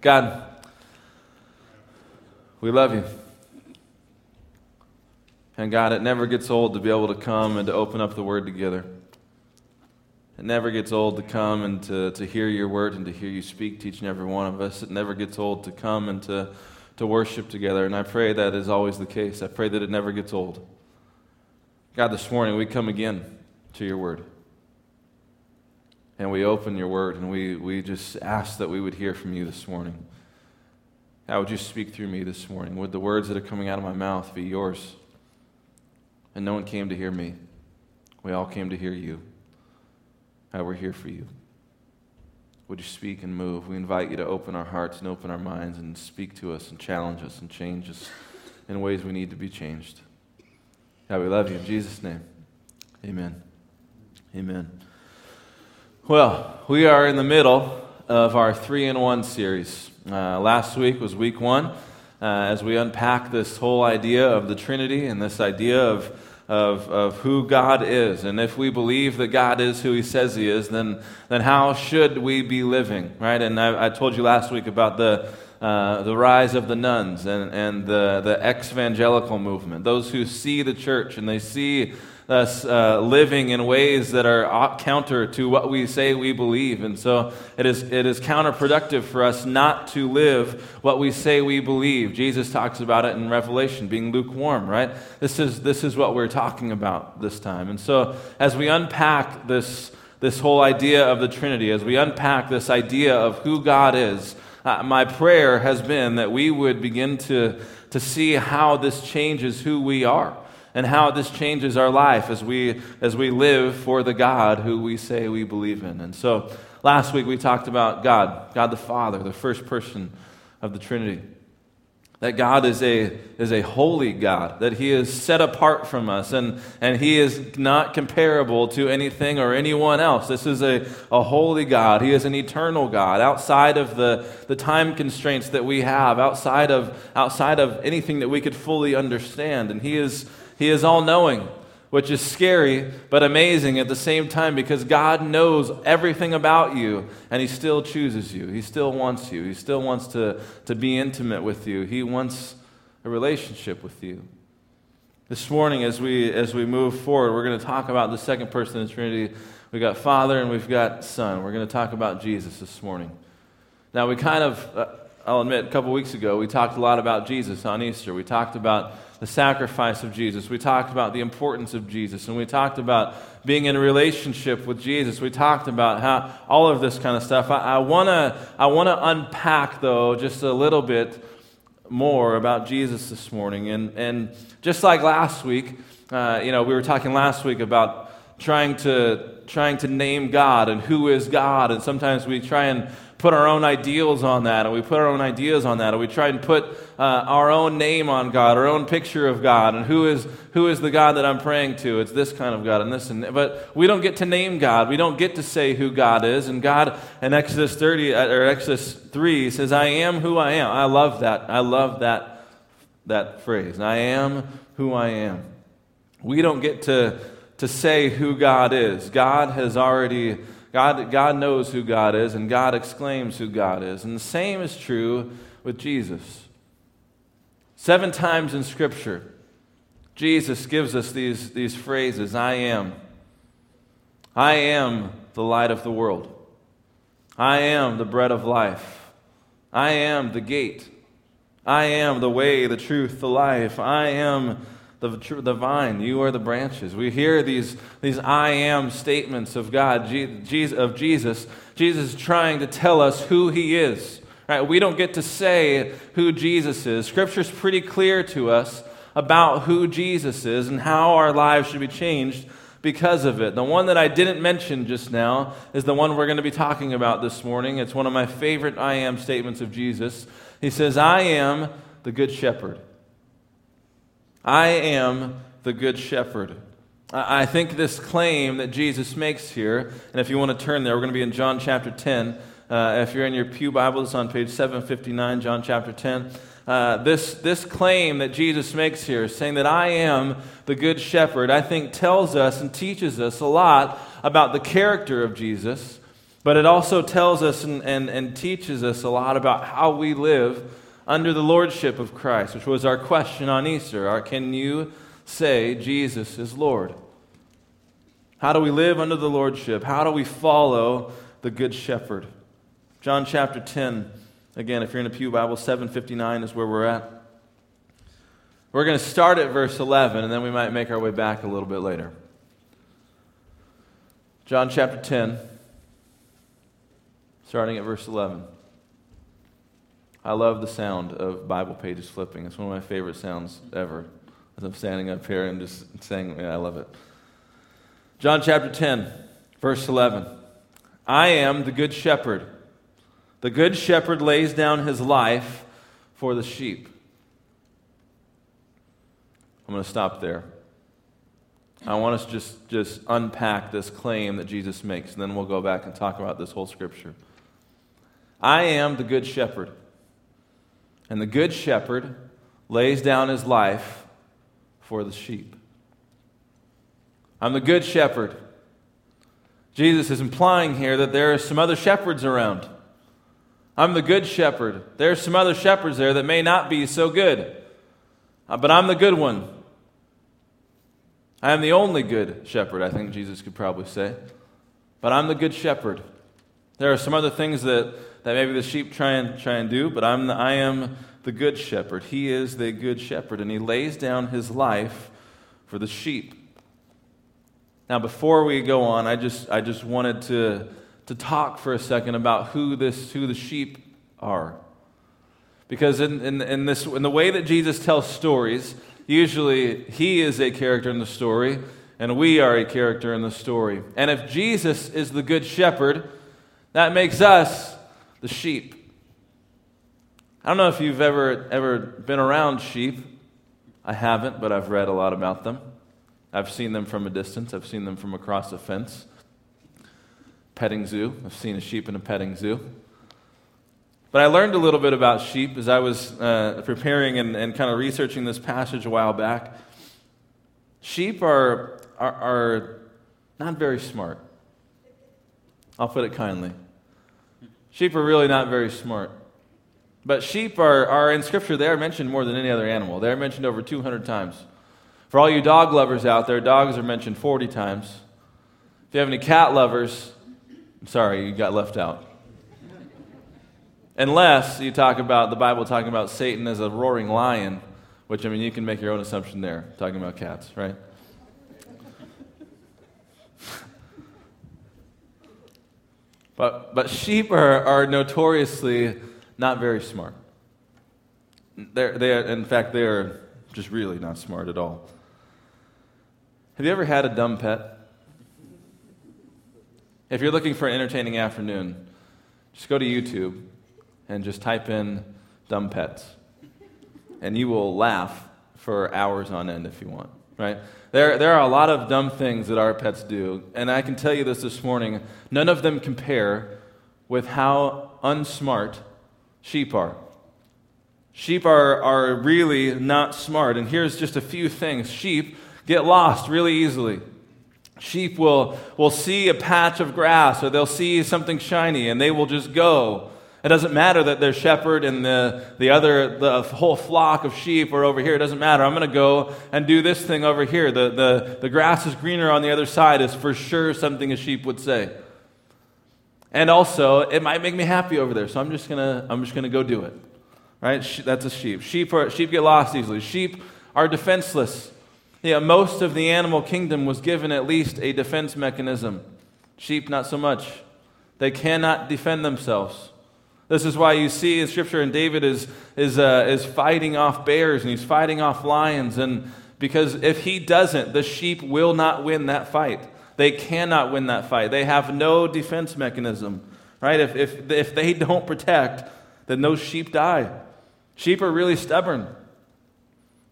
God, we love you. And God, it never gets old to be able to come and to open up the Word together. It never gets old to come and to, to hear your word and to hear you speak to each and every one of us. It never gets old to come and to, to worship together. And I pray that is always the case. I pray that it never gets old. God, this morning we come again to your word. And we open your word and we, we just ask that we would hear from you this morning. How would you speak through me this morning? Would the words that are coming out of my mouth be yours? And no one came to hear me. We all came to hear you. How we're here for you. Would you speak and move? We invite you to open our hearts and open our minds and speak to us and challenge us and change us in ways we need to be changed. God, we love you. In Jesus' name, amen. Amen. Well, we are in the middle of our three in one series. Uh, last week was week one uh, as we unpack this whole idea of the Trinity and this idea of of, of who God is. And if we believe that God is who he says he is, then, then how should we be living, right? And I, I told you last week about the, uh, the rise of the nones and, and the, the ex evangelical movement, those who see the church and they see us uh, living in ways that are counter to what we say we believe. And so it is, it is counterproductive for us not to live what we say we believe. Jesus talks about it in Revelation, being lukewarm, right? This is, this is what we're talking about this time. And so as we unpack this, this whole idea of the Trinity, as we unpack this idea of who God is, uh, my prayer has been that we would begin to, to see how this changes who we are and how this changes our life as we, as we live for the God who we say we believe in. And so last week we talked about God, God the Father, the first person of the Trinity. That God is a, is a holy God, that He is set apart from us, and, and He is not comparable to anything or anyone else. This is a, a holy God. He is an eternal God, outside of the, the time constraints that we have, outside of, outside of anything that we could fully understand. And He is he is all knowing, which is scary but amazing at the same time because God knows everything about you and He still chooses you. He still wants you. He still wants to, to be intimate with you. He wants a relationship with you. This morning, as we, as we move forward, we're going to talk about the second person of the Trinity. We've got Father and we've got Son. We're going to talk about Jesus this morning. Now, we kind of, uh, I'll admit, a couple weeks ago, we talked a lot about Jesus on Easter. We talked about the sacrifice of Jesus. We talked about the importance of Jesus. And we talked about being in a relationship with Jesus. We talked about how all of this kind of stuff. I, I want to I wanna unpack, though, just a little bit more about Jesus this morning. And, and just like last week, uh, you know, we were talking last week about trying to, trying to name God and who is God. And sometimes we try and put our own ideals on that, and we put our own ideas on that, and we try and put uh, our own name on God, our own picture of God, and who is who is the God that I'm praying to? It's this kind of God, and this, and but we don't get to name God. We don't get to say who God is. And God in Exodus 30 uh, or Exodus 3 says, "I am who I am." I love that. I love that that phrase. I am who I am. We don't get to to say who God is. God has already God, God knows who God is, and God exclaims who God is. And the same is true with Jesus. Seven times in Scripture, Jesus gives us these, these phrases I am. I am the light of the world. I am the bread of life. I am the gate. I am the way, the truth, the life. I am the, the vine, you are the branches. We hear these, these I am statements of God, Jesus, of Jesus. Jesus is trying to tell us who he is. Right? We don't get to say who Jesus is. Scripture's pretty clear to us about who Jesus is and how our lives should be changed because of it. The one that I didn't mention just now is the one we're going to be talking about this morning. It's one of my favorite I am statements of Jesus. He says, I am the good shepherd. I am the good shepherd. I think this claim that Jesus makes here, and if you want to turn there, we're going to be in John chapter 10. Uh, if you're in your Pew Bible, it's on page 759, John chapter 10. Uh, this, this claim that Jesus makes here, saying that I am the good shepherd, I think tells us and teaches us a lot about the character of Jesus But it also tells us and, and, and teaches us a lot about how we live under the lordship of Christ, which was our question on Easter. Our, can you say Jesus is Lord? How do we live under the lordship? How do we follow the good shepherd? John chapter 10, again, if you're in a Pew Bible, 759 is where we're at. We're going to start at verse 11, and then we might make our way back a little bit later. John chapter 10, starting at verse 11. I love the sound of Bible pages flipping. It's one of my favorite sounds ever. As I'm standing up here and just saying, I love it. John chapter 10, verse 11. I am the good shepherd. The good shepherd lays down his life for the sheep. I'm going to stop there. I want us to just, just unpack this claim that Jesus makes, and then we'll go back and talk about this whole scripture. I am the good shepherd. And the good shepherd lays down his life for the sheep. I'm the good shepherd. Jesus is implying here that there are some other shepherds around. I'm the good shepherd. There are some other shepherds there that may not be so good, uh, but I'm the good one. I am the only good shepherd, I think Jesus could probably say. But I'm the good shepherd. There are some other things that, that maybe the sheep try and, try and do, but I'm the, I am the good shepherd. He is the good shepherd, and he lays down his life for the sheep. Now, before we go on, I just, I just wanted to, to talk for a second about who, this, who the sheep are. Because in, in, in, this, in the way that Jesus tells stories, usually he is a character in the story, and we are a character in the story. And if Jesus is the good shepherd, that makes us the sheep. I don't know if you've ever, ever been around sheep. I haven't, but I've read a lot about them. I've seen them from a distance, I've seen them from across a fence. Petting zoo. I've seen a sheep in a petting zoo. But I learned a little bit about sheep as I was uh, preparing and, and kind of researching this passage a while back. Sheep are, are, are not very smart. I'll put it kindly. Sheep are really not very smart. But sheep are, are in Scripture, they are mentioned more than any other animal. They are mentioned over 200 times. For all you dog lovers out there, dogs are mentioned 40 times. If you have any cat lovers, I'm sorry, you got left out. Unless you talk about the Bible talking about Satan as a roaring lion, which, I mean, you can make your own assumption there, talking about cats, right? But, but sheep are, are notoriously not very smart. They're, they're, in fact, they are just really not smart at all. Have you ever had a dumb pet? If you're looking for an entertaining afternoon, just go to YouTube and just type in dumb pets. And you will laugh for hours on end if you want, right? There, there are a lot of dumb things that our pets do. And I can tell you this this morning none of them compare with how unsmart sheep are. Sheep are, are really not smart. And here's just a few things sheep get lost really easily. Sheep will, will see a patch of grass or they'll see something shiny and they will just go. It doesn't matter that their shepherd and the, the other, the whole flock of sheep are over here. It doesn't matter. I'm going to go and do this thing over here. The, the, the grass is greener on the other side is for sure something a sheep would say. And also, it might make me happy over there, so I'm just going to I'm just going to go do it. Right? That's a sheep. Sheep, are, sheep get lost easily. Sheep are defenseless. Yeah, most of the animal kingdom was given at least a defense mechanism. Sheep, not so much. They cannot defend themselves. This is why you see in Scripture, and David is, is, uh, is fighting off bears and he's fighting off lions. And because if he doesn't, the sheep will not win that fight. They cannot win that fight. They have no defense mechanism, right? If, if, if they don't protect, then those sheep die. Sheep are really stubborn.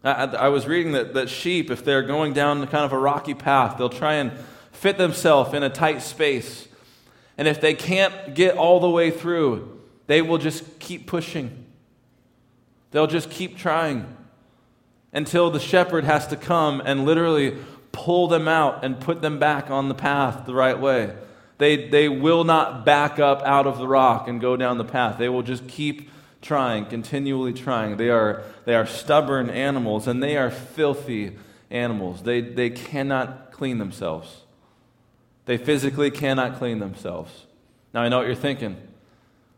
I, I was reading that, that sheep, if they're going down kind of a rocky path, they'll try and fit themselves in a tight space. And if they can't get all the way through, they will just keep pushing. They'll just keep trying until the shepherd has to come and literally pull them out and put them back on the path the right way. They, they will not back up out of the rock and go down the path. They will just keep trying, continually trying. They are, they are stubborn animals and they are filthy animals. They, they cannot clean themselves. They physically cannot clean themselves. Now, I know what you're thinking.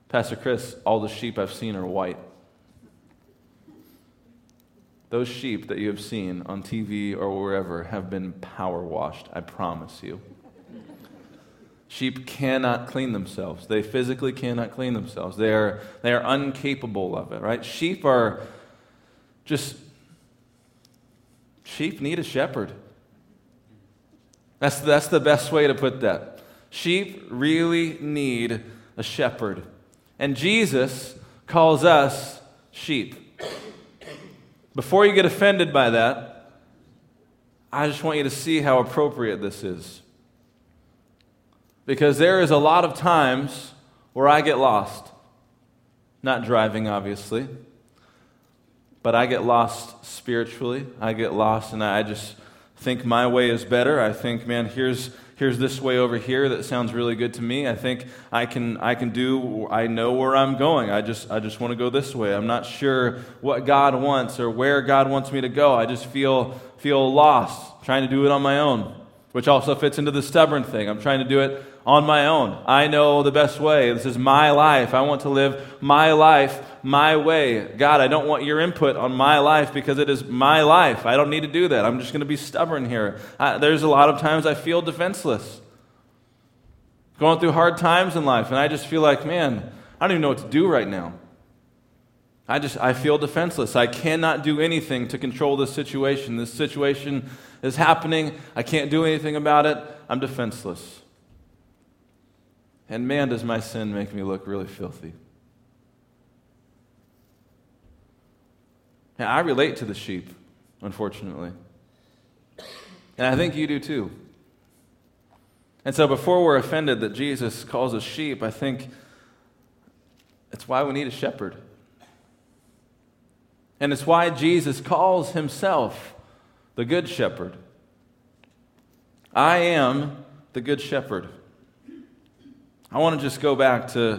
Pastor Chris, all the sheep I've seen are white. Those sheep that you have seen on TV or wherever have been power washed, I promise you. Sheep cannot clean themselves. They physically cannot clean themselves. They are, they are incapable of it, right? Sheep are just, sheep need a shepherd. That's, that's the best way to put that. Sheep really need a shepherd. And Jesus calls us sheep. Before you get offended by that, I just want you to see how appropriate this is. Because there is a lot of times where I get lost. Not driving, obviously, but I get lost spiritually. I get lost and I just think my way is better. I think, man, here's here's this way over here that sounds really good to me. I think I can I can do I know where I'm going. I just I just want to go this way. I'm not sure what God wants or where God wants me to go. I just feel feel lost trying to do it on my own, which also fits into the stubborn thing. I'm trying to do it on my own. I know the best way. This is my life. I want to live my life my way. God, I don't want your input on my life because it is my life. I don't need to do that. I'm just going to be stubborn here. I, there's a lot of times I feel defenseless. Going through hard times in life, and I just feel like, man, I don't even know what to do right now. I just I feel defenseless. I cannot do anything to control this situation. This situation is happening. I can't do anything about it. I'm defenseless. And man, does my sin make me look really filthy. Now, I relate to the sheep, unfortunately. And I think you do too. And so, before we're offended that Jesus calls us sheep, I think it's why we need a shepherd. And it's why Jesus calls himself the Good Shepherd. I am the Good Shepherd. I want to just go back to,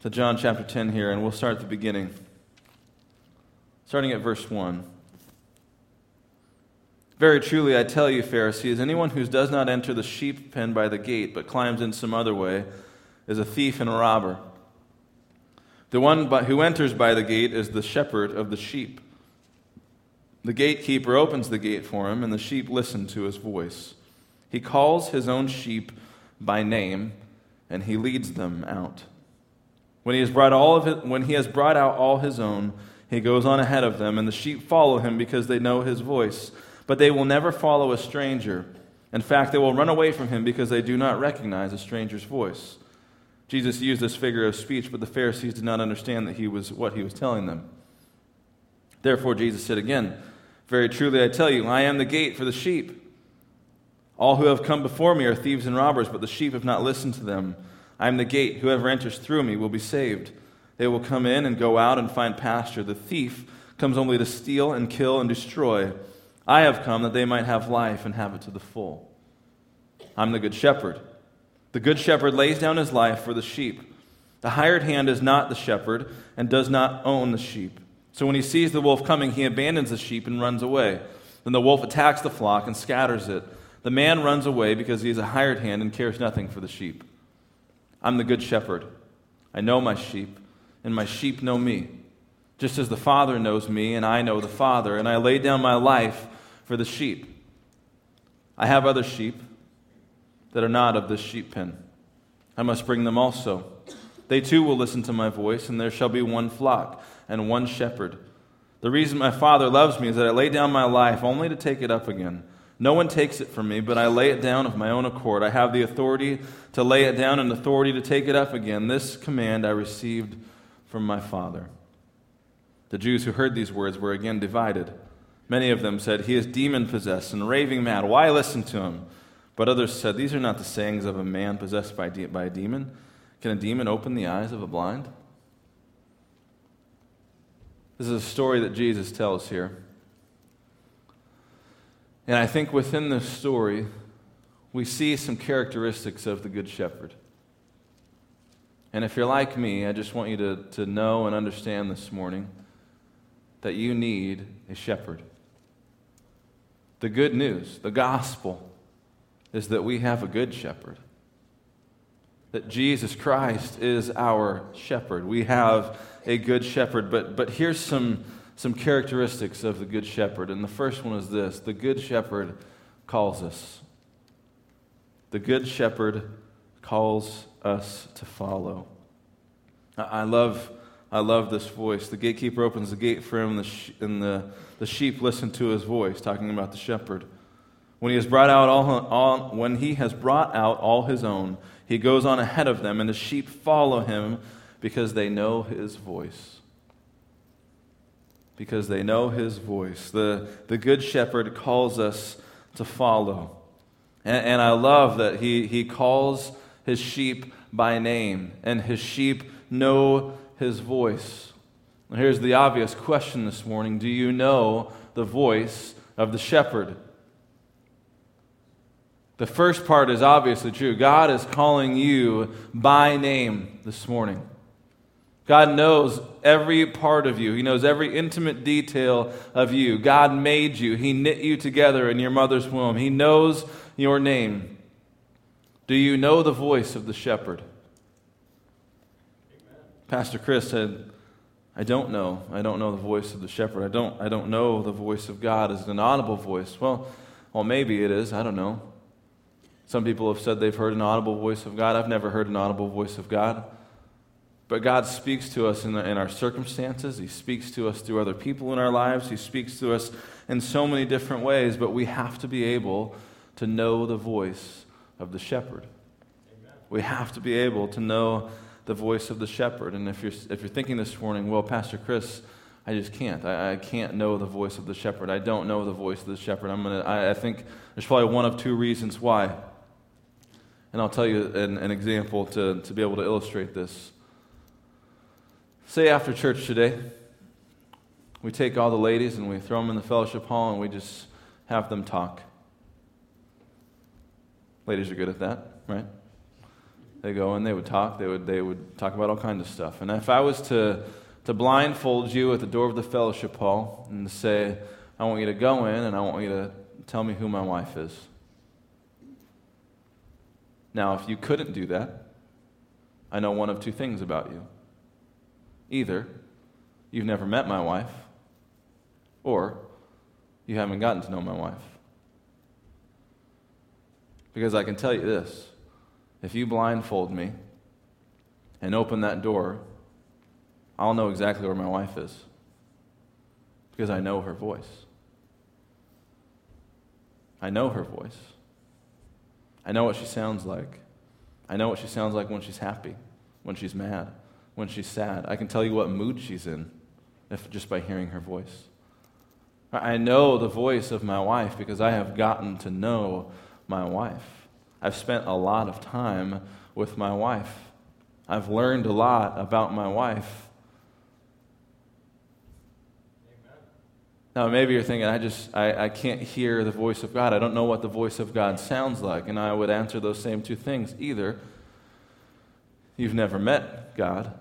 to John chapter 10 here, and we'll start at the beginning. Starting at verse 1. Very truly, I tell you, Pharisees, anyone who does not enter the sheep pen by the gate, but climbs in some other way, is a thief and a robber. The one who enters by the gate is the shepherd of the sheep. The gatekeeper opens the gate for him, and the sheep listen to his voice. He calls his own sheep by name and he leads them out. When he has brought all of it, when he has brought out all his own, he goes on ahead of them, and the sheep follow him because they know his voice. But they will never follow a stranger. In fact, they will run away from him because they do not recognize a stranger's voice. Jesus used this figure of speech, but the Pharisees did not understand that he was what he was telling them. Therefore, Jesus said again, Very truly I tell you, I am the gate for the sheep. All who have come before me are thieves and robbers, but the sheep have not listened to them. I am the gate. Whoever enters through me will be saved. They will come in and go out and find pasture. The thief comes only to steal and kill and destroy. I have come that they might have life and have it to the full. I'm the good shepherd. The good shepherd lays down his life for the sheep. The hired hand is not the shepherd and does not own the sheep. So when he sees the wolf coming, he abandons the sheep and runs away. Then the wolf attacks the flock and scatters it. The man runs away because he is a hired hand and cares nothing for the sheep. I'm the good shepherd. I know my sheep, and my sheep know me, just as the Father knows me, and I know the Father, and I lay down my life for the sheep. I have other sheep that are not of this sheep pen. I must bring them also. They too will listen to my voice, and there shall be one flock and one shepherd. The reason my Father loves me is that I lay down my life only to take it up again. No one takes it from me, but I lay it down of my own accord. I have the authority to lay it down and authority to take it up again. This command I received from my Father. The Jews who heard these words were again divided. Many of them said, He is demon possessed and raving mad. Why listen to him? But others said, These are not the sayings of a man possessed by, de- by a demon. Can a demon open the eyes of a blind? This is a story that Jesus tells here. And I think within this story, we see some characteristics of the Good Shepherd. And if you're like me, I just want you to, to know and understand this morning that you need a shepherd. The good news, the gospel, is that we have a good shepherd. That Jesus Christ is our shepherd. We have a good shepherd. But, but here's some, some characteristics of the good shepherd. And the first one is this the good shepherd calls us. The good shepherd calls us to follow. I love, I love this voice. The gatekeeper opens the gate for him, and the, and the, the sheep listen to his voice, talking about the shepherd. When he has brought out all, all, when he has brought out all his own, he goes on ahead of them, and the sheep follow him because they know his voice. Because they know his voice. The, the good shepherd calls us to follow. And, and I love that he, he calls his sheep by name, and his sheep know his voice. Here's the obvious question this morning Do you know the voice of the shepherd? The first part is obviously true. God is calling you by name this morning. God knows every part of you. He knows every intimate detail of you. God made you. He knit you together in your mother's womb. He knows your name. Do you know the voice of the shepherd? Amen. Pastor Chris said, I don't know. I don't know the voice of the shepherd. I don't, I don't know the voice of God as an audible voice. Well, well, maybe it is. I don't know. Some people have said they've heard an audible voice of God. I've never heard an audible voice of God. But God speaks to us in, the, in, our circumstances. He speaks to us through other people in our lives. He speaks to us in so many different ways, but we have to be able to know the voice of the shepherd. Amen. We have to be able to know the voice of the shepherd. And if you're, if you're thinking this morning, well, Pastor Chris, I just can't. I, I can't know the voice of the shepherd. I don't know the voice of the shepherd. I'm gonna, I, I think there's probably one of two reasons why. And I'll tell you an, an example to, to be able to illustrate this. Say after church today, we take all the ladies and we throw them in the fellowship hall and we just have them talk. Ladies are good at that, right? They go and they would talk. They would, they would talk about all kinds of stuff. And if I was to, to blindfold you at the door of the fellowship hall and to say, I want you to go in and I want you to tell me who my wife is. Now, if you couldn't do that, I know one of two things about you. Either you've never met my wife, or you haven't gotten to know my wife. Because I can tell you this if you blindfold me and open that door, I'll know exactly where my wife is. Because I know her voice. I know her voice. I know what she sounds like. I know what she sounds like when she's happy, when she's mad, when she's sad. I can tell you what mood she's in if, just by hearing her voice. I know the voice of my wife because I have gotten to know my wife. I've spent a lot of time with my wife. I've learned a lot about my wife Now, maybe you're thinking, I just, I, I can't hear the voice of God. I don't know what the voice of God sounds like. And I would answer those same two things. Either you've never met God,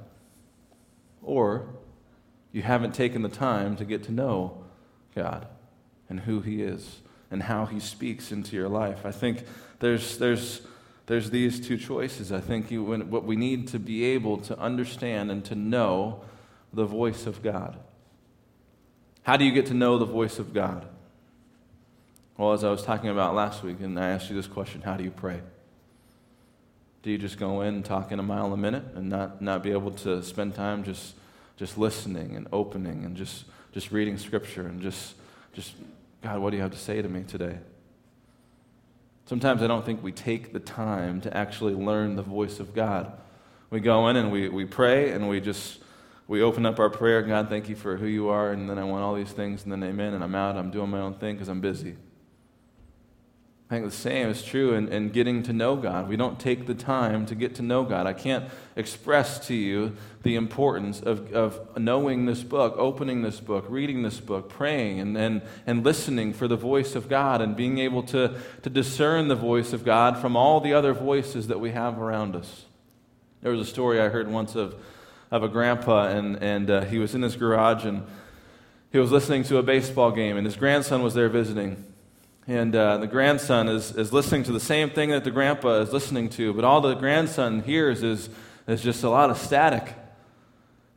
or you haven't taken the time to get to know God and who He is and how He speaks into your life. I think there's, there's, there's these two choices. I think you, what we need to be able to understand and to know the voice of God. How do you get to know the voice of God? Well, as I was talking about last week, and I asked you this question how do you pray? Do you just go in and talk in a mile a minute and not, not be able to spend time just, just listening and opening and just, just reading scripture and just, just, God, what do you have to say to me today? Sometimes I don't think we take the time to actually learn the voice of God. We go in and we, we pray and we just we open up our prayer, God, thank you for who you are, and then I want all these things, and then amen, and I'm out. I'm doing my own thing because I'm busy. I think the same is true in, in getting to know God. We don't take the time to get to know God. I can't express to you the importance of, of knowing this book, opening this book, reading this book, praying, and, and, and listening for the voice of God and being able to, to discern the voice of God from all the other voices that we have around us. There was a story I heard once of, of a grandpa, and, and uh, he was in his garage and he was listening to a baseball game, and his grandson was there visiting. And uh, the grandson is, is listening to the same thing that the grandpa is listening to, but all the grandson hears is, is just a lot of static.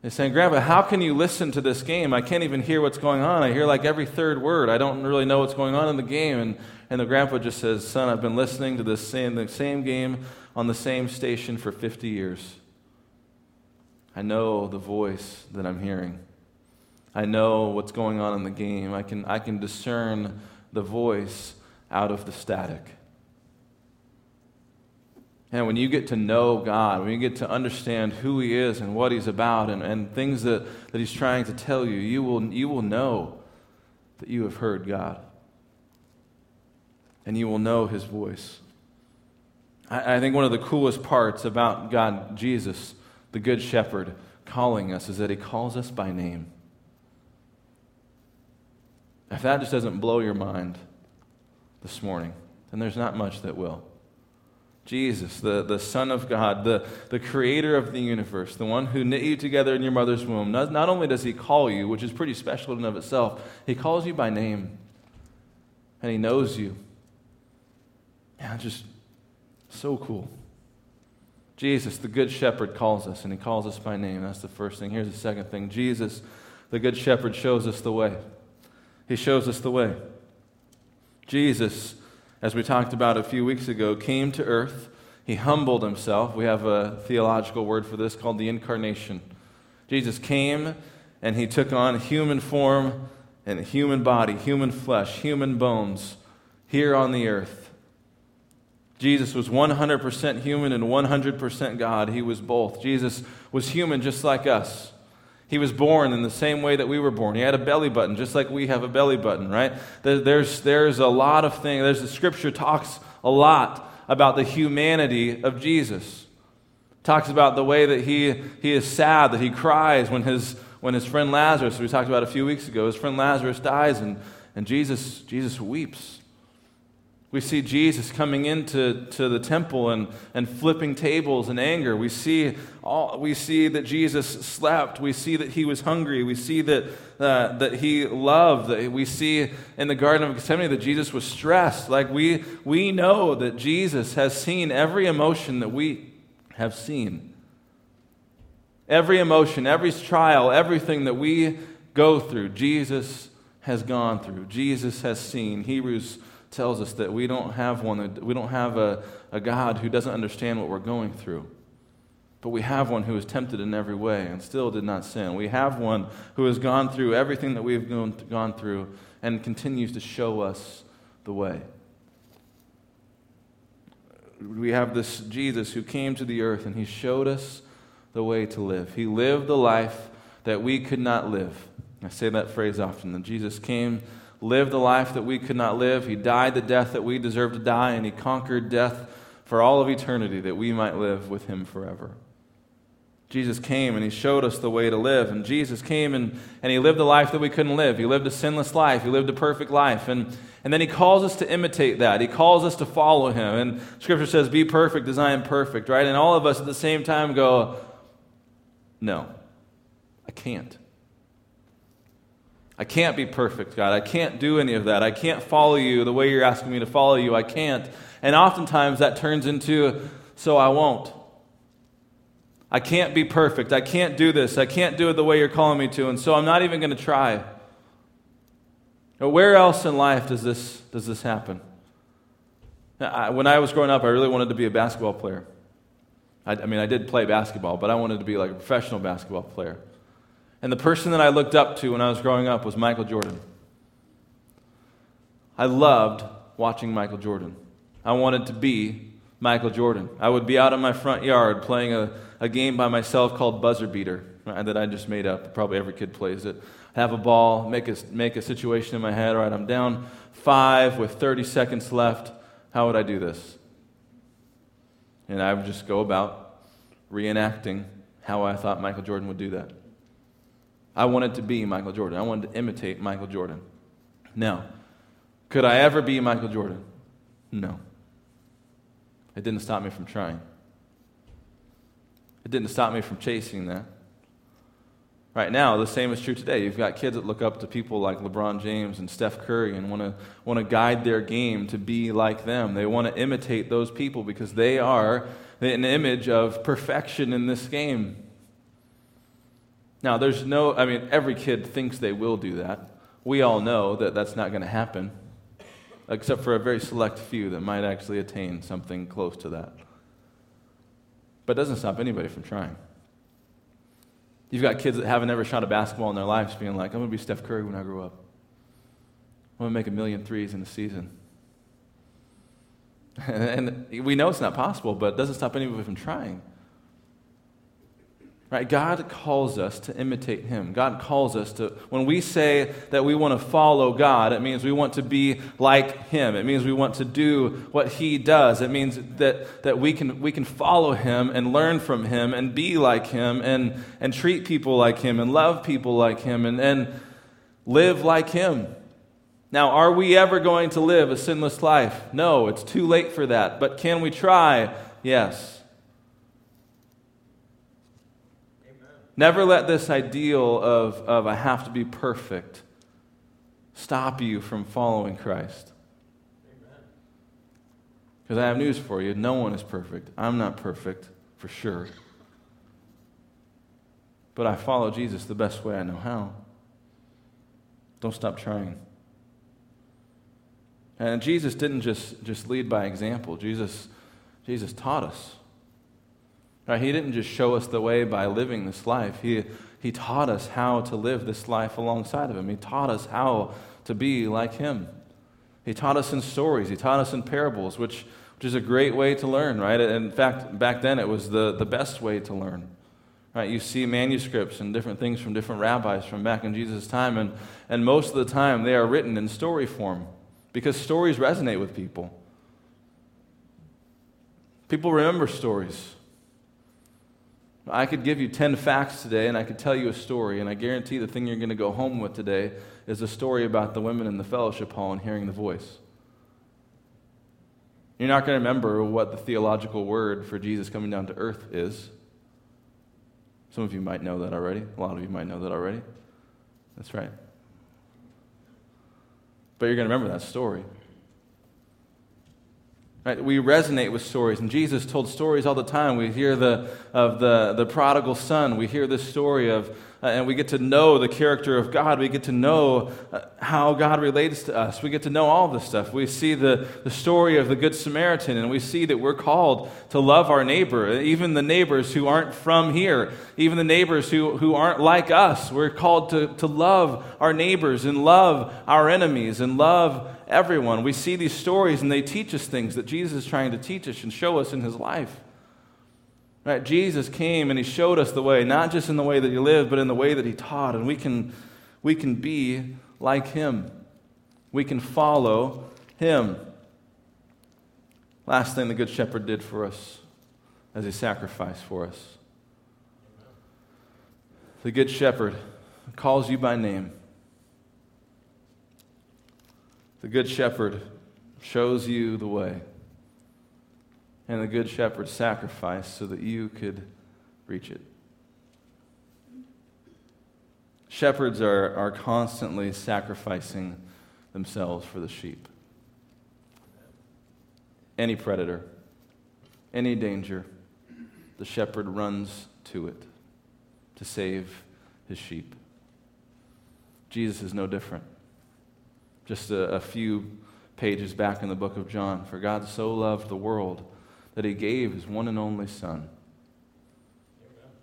He's saying, Grandpa, how can you listen to this game? I can't even hear what's going on. I hear like every third word. I don't really know what's going on in the game. And, and the grandpa just says, Son, I've been listening to this same, the same game on the same station for 50 years. I know the voice that I'm hearing. I know what's going on in the game. I can, I can discern the voice out of the static. And when you get to know God, when you get to understand who He is and what He's about and, and things that, that He's trying to tell you, you will, you will know that you have heard God. And you will know His voice. I, I think one of the coolest parts about God, Jesus, the Good Shepherd, calling us is that He calls us by name. If that just doesn't blow your mind this morning, then there's not much that will. Jesus, the, the Son of God, the, the creator of the universe, the one who knit you together in your mother's womb, not, not only does he call you, which is pretty special in and of itself, he calls you by name. And he knows you. Yeah, just so cool. Jesus, the Good Shepherd, calls us, and he calls us by name. That's the first thing. Here's the second thing Jesus, the Good Shepherd, shows us the way. He shows us the way. Jesus, as we talked about a few weeks ago, came to earth. He humbled himself. We have a theological word for this called the incarnation. Jesus came and he took on human form and human body, human flesh, human bones here on the earth. Jesus was 100% human and 100% God. He was both. Jesus was human just like us. He was born in the same way that we were born. He had a belly button, just like we have a belly button, right? There's, there's a lot of things. There's the scripture talks a lot about the humanity of Jesus. Talks about the way that he, he is sad, that he cries when his, when his friend Lazarus, we talked about a few weeks ago, his friend Lazarus dies, and, and Jesus, Jesus weeps. We see Jesus coming into to the temple and, and flipping tables in anger. We see, all, we see that Jesus slept. We see that he was hungry. We see that, uh, that he loved. We see in the Garden of Gethsemane that Jesus was stressed. Like we, we know that Jesus has seen every emotion that we have seen. Every emotion, every trial, everything that we go through, Jesus has gone through. Jesus has seen. Hebrews tells us that we don't have one, we don't have a, a God who doesn't understand what we're going through. But we have one who was tempted in every way and still did not sin. We have one who has gone through everything that we've gone, through and continues to show us the way. We have this Jesus who came to the earth and he showed us the way to live. He lived the life that we could not live. I say that phrase often that Jesus came lived the life that we could not live. He died the death that we deserve to die, and he conquered death for all of eternity that we might live with him forever. Jesus came and he showed us the way to live. And Jesus came and, and he lived the life that we couldn't live. He lived a sinless life. He lived a perfect life. And, and then he calls us to imitate that. He calls us to follow him. And scripture says, Be perfect as I am perfect, right? And all of us at the same time go, No, I can't. I can't be perfect, God. I can't do any of that. I can't follow you the way you're asking me to follow you. I can't. And oftentimes that turns into, so I won't. I can't be perfect. I can't do this. I can't do it the way you're calling me to. And so I'm not even going to try. But where else in life does this, does this happen? I, when I was growing up, I really wanted to be a basketball player. I, I mean, I did play basketball, but I wanted to be like a professional basketball player. And the person that I looked up to when I was growing up was Michael Jordan. I loved watching Michael Jordan. I wanted to be Michael Jordan. I would be out in my front yard playing a, a game by myself called Buzzer Beater that I just made up. Probably every kid plays it. Have a ball, make a, make a situation in my head. All right, I'm down five with 30 seconds left. how would I do this? And I would just go about reenacting how I thought Michael Jordan would do that. I wanted to be Michael Jordan. I wanted to imitate Michael Jordan. Now, could I ever be Michael Jordan? No. It didn't stop me from trying. It didn't stop me from chasing that. Right now, the same is true today. You've got kids that look up to people like LeBron James and Steph Curry and want to want to guide their game to be like them. They want to imitate those people because they are an image of perfection in this game. Now, there's no, I mean, every kid thinks they will do that. We all know that that's not going to happen, except for a very select few that might actually attain something close to that. But it doesn't stop anybody from trying. You've got kids that haven't ever shot a basketball in their lives being like, I'm going to be Steph Curry when I grow up. I'm going to make a million threes in a season. And we know it's not possible, but it doesn't stop anybody from trying. Right? God calls us to imitate Him. God calls us to, when we say that we want to follow God, it means we want to be like Him. It means we want to do what He does. It means that, that we, can, we can follow Him and learn from Him and be like Him and, and treat people like Him and love people like Him and, and live like Him. Now, are we ever going to live a sinless life? No, it's too late for that. But can we try? Yes. Never let this ideal of, of I have to be perfect stop you from following Christ. Because I have news for you no one is perfect. I'm not perfect, for sure. But I follow Jesus the best way I know how. Don't stop trying. And Jesus didn't just, just lead by example, Jesus, Jesus taught us. Right? He didn't just show us the way by living this life, he, he taught us how to live this life alongside of Him. He taught us how to be like Him. He taught us in stories, He taught us in parables, which, which is a great way to learn, right? In fact, back then it was the, the best way to learn. Right, you see manuscripts and different things from different rabbis from back in Jesus' time, and, and most of the time they are written in story form because stories resonate with people. People remember stories. I could give you 10 facts today and I could tell you a story, and I guarantee the thing you're going to go home with today is a story about the women in the fellowship hall and hearing the voice. You're not going to remember what the theological word for Jesus coming down to earth is. Some of you might know that already. A lot of you might know that already. That's right. But you're going to remember that story. Right? We resonate with stories, and Jesus told stories all the time. We hear the, of the, the prodigal son. We hear this story of, uh, and we get to know the character of God. We get to know uh, how God relates to us. We get to know all this stuff. We see the, the story of the Good Samaritan, and we see that we're called to love our neighbor, even the neighbors who aren't from here, even the neighbors who, who aren't like us. We're called to, to love our neighbors and love our enemies and love everyone. We see these stories and they teach us things that Jesus is trying to teach us and show us in his life. Right? Jesus came and he showed us the way, not just in the way that he lived, but in the way that he taught. And we can, we can be like him. We can follow him. Last thing the Good Shepherd did for us as a sacrifice for us. The Good Shepherd calls you by name. The Good Shepherd shows you the way. And the Good Shepherd sacrificed so that you could reach it. Shepherds are, are constantly sacrificing themselves for the sheep. Any predator, any danger, the shepherd runs to it to save his sheep. Jesus is no different just a, a few pages back in the book of John. For God so loved the world that he gave his one and only Son.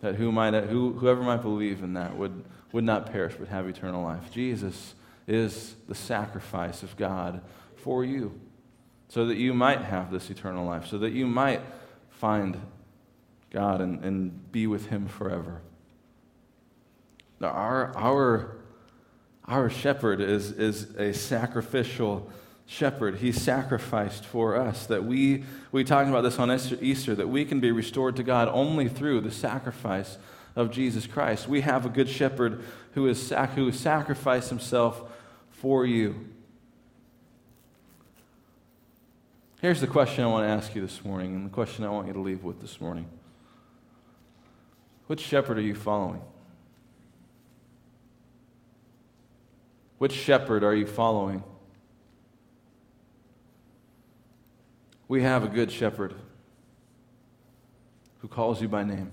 That who might, who, whoever might believe in that would, would not perish but have eternal life. Jesus is the sacrifice of God for you so that you might have this eternal life, so that you might find God and, and be with him forever. Our, our our shepherd is, is a sacrificial shepherd. He sacrificed for us that we, we talked about this on Easter, that we can be restored to God only through the sacrifice of Jesus Christ. We have a good shepherd who, is sac- who sacrificed himself for you. Here's the question I want to ask you this morning, and the question I want you to leave with this morning. Which shepherd are you following? Which shepherd are you following? We have a good shepherd who calls you by name,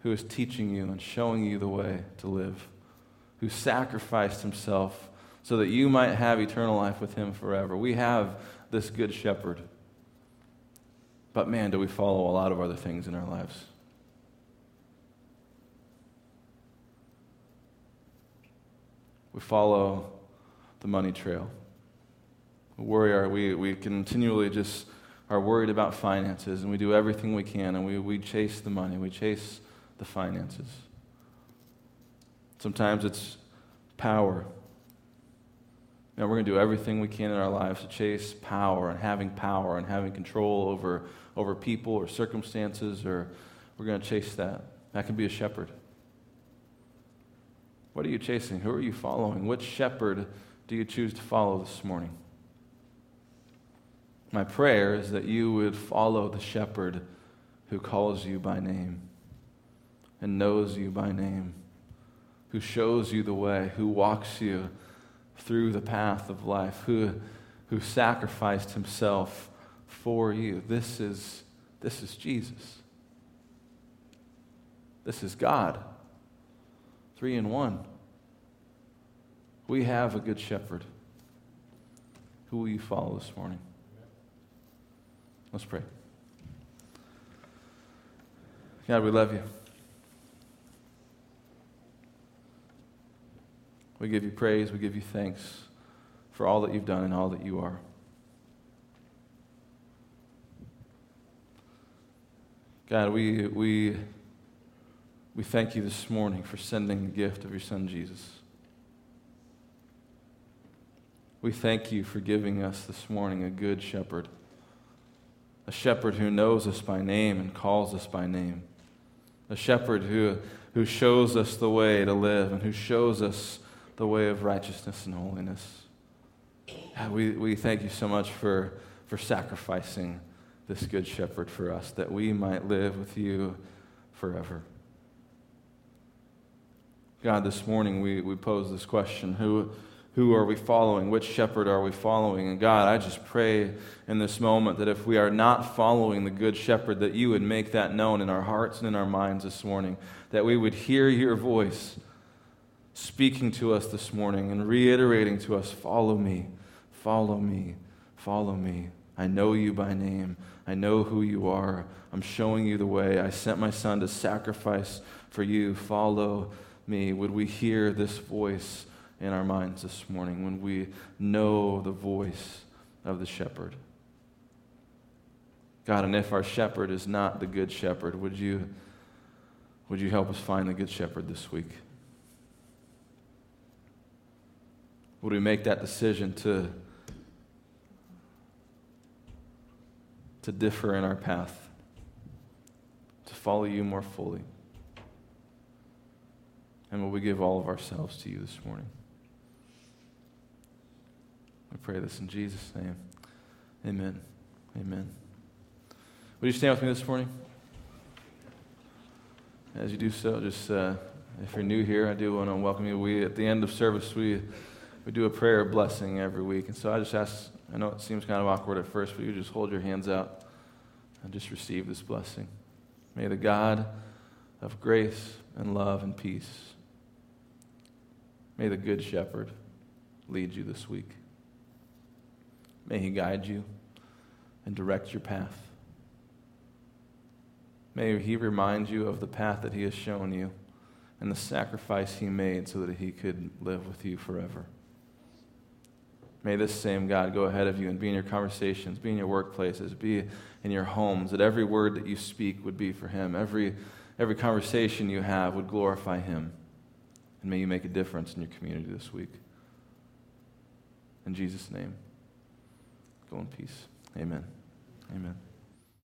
who is teaching you and showing you the way to live, who sacrificed himself so that you might have eternal life with him forever. We have this good shepherd. But man, do we follow a lot of other things in our lives. We follow the money trail. We worry, our, we, we continually just are worried about finances and we do everything we can and we, we chase the money, we chase the finances. Sometimes it's power. Know, we're going to do everything we can in our lives to chase power and having power and having control over, over people or circumstances, or we're going to chase that. That can be a shepherd. What are you chasing? Who are you following? Which shepherd do you choose to follow this morning? My prayer is that you would follow the shepherd who calls you by name and knows you by name, who shows you the way, who walks you through the path of life, who, who sacrificed himself for you. This is, this is Jesus. This is God. Three in one. We have a good shepherd. Who will you follow this morning? Let's pray. God, we love you. We give you praise. We give you thanks for all that you've done and all that you are. God, we, we, we thank you this morning for sending the gift of your Son, Jesus. We thank you for giving us this morning a good shepherd a shepherd who knows us by name and calls us by name, a shepherd who, who shows us the way to live and who shows us the way of righteousness and holiness. God, we, we thank you so much for, for sacrificing this good shepherd for us, that we might live with you forever. God, this morning we, we pose this question Who, who are we following? Which shepherd are we following? And God, I just pray in this moment that if we are not following the good shepherd, that you would make that known in our hearts and in our minds this morning, that we would hear your voice speaking to us this morning and reiterating to us, Follow me, follow me, follow me. I know you by name. I know who you are. I'm showing you the way. I sent my son to sacrifice for you. Follow me. Would we hear this voice? in our minds this morning when we know the voice of the shepherd. God, and if our shepherd is not the good shepherd, would you, would you help us find the good shepherd this week? Would we make that decision to, to differ in our path, to follow you more fully? And will we give all of ourselves to you this morning? I pray this in Jesus' name. Amen. Amen. Would you stand with me this morning? As you do so, just uh, if you're new here, I do want to welcome you. We at the end of service we we do a prayer of blessing every week, and so I just ask. I know it seems kind of awkward at first, but you just hold your hands out and just receive this blessing. May the God of grace and love and peace, may the Good Shepherd lead you this week. May He guide you and direct your path. May He remind you of the path that He has shown you and the sacrifice He made so that He could live with you forever. May this same God go ahead of you and be in your conversations, be in your workplaces, be in your homes, that every word that you speak would be for Him. Every, every conversation you have would glorify Him. And may you make a difference in your community this week. In Jesus' name, go in peace. Amen. Amen.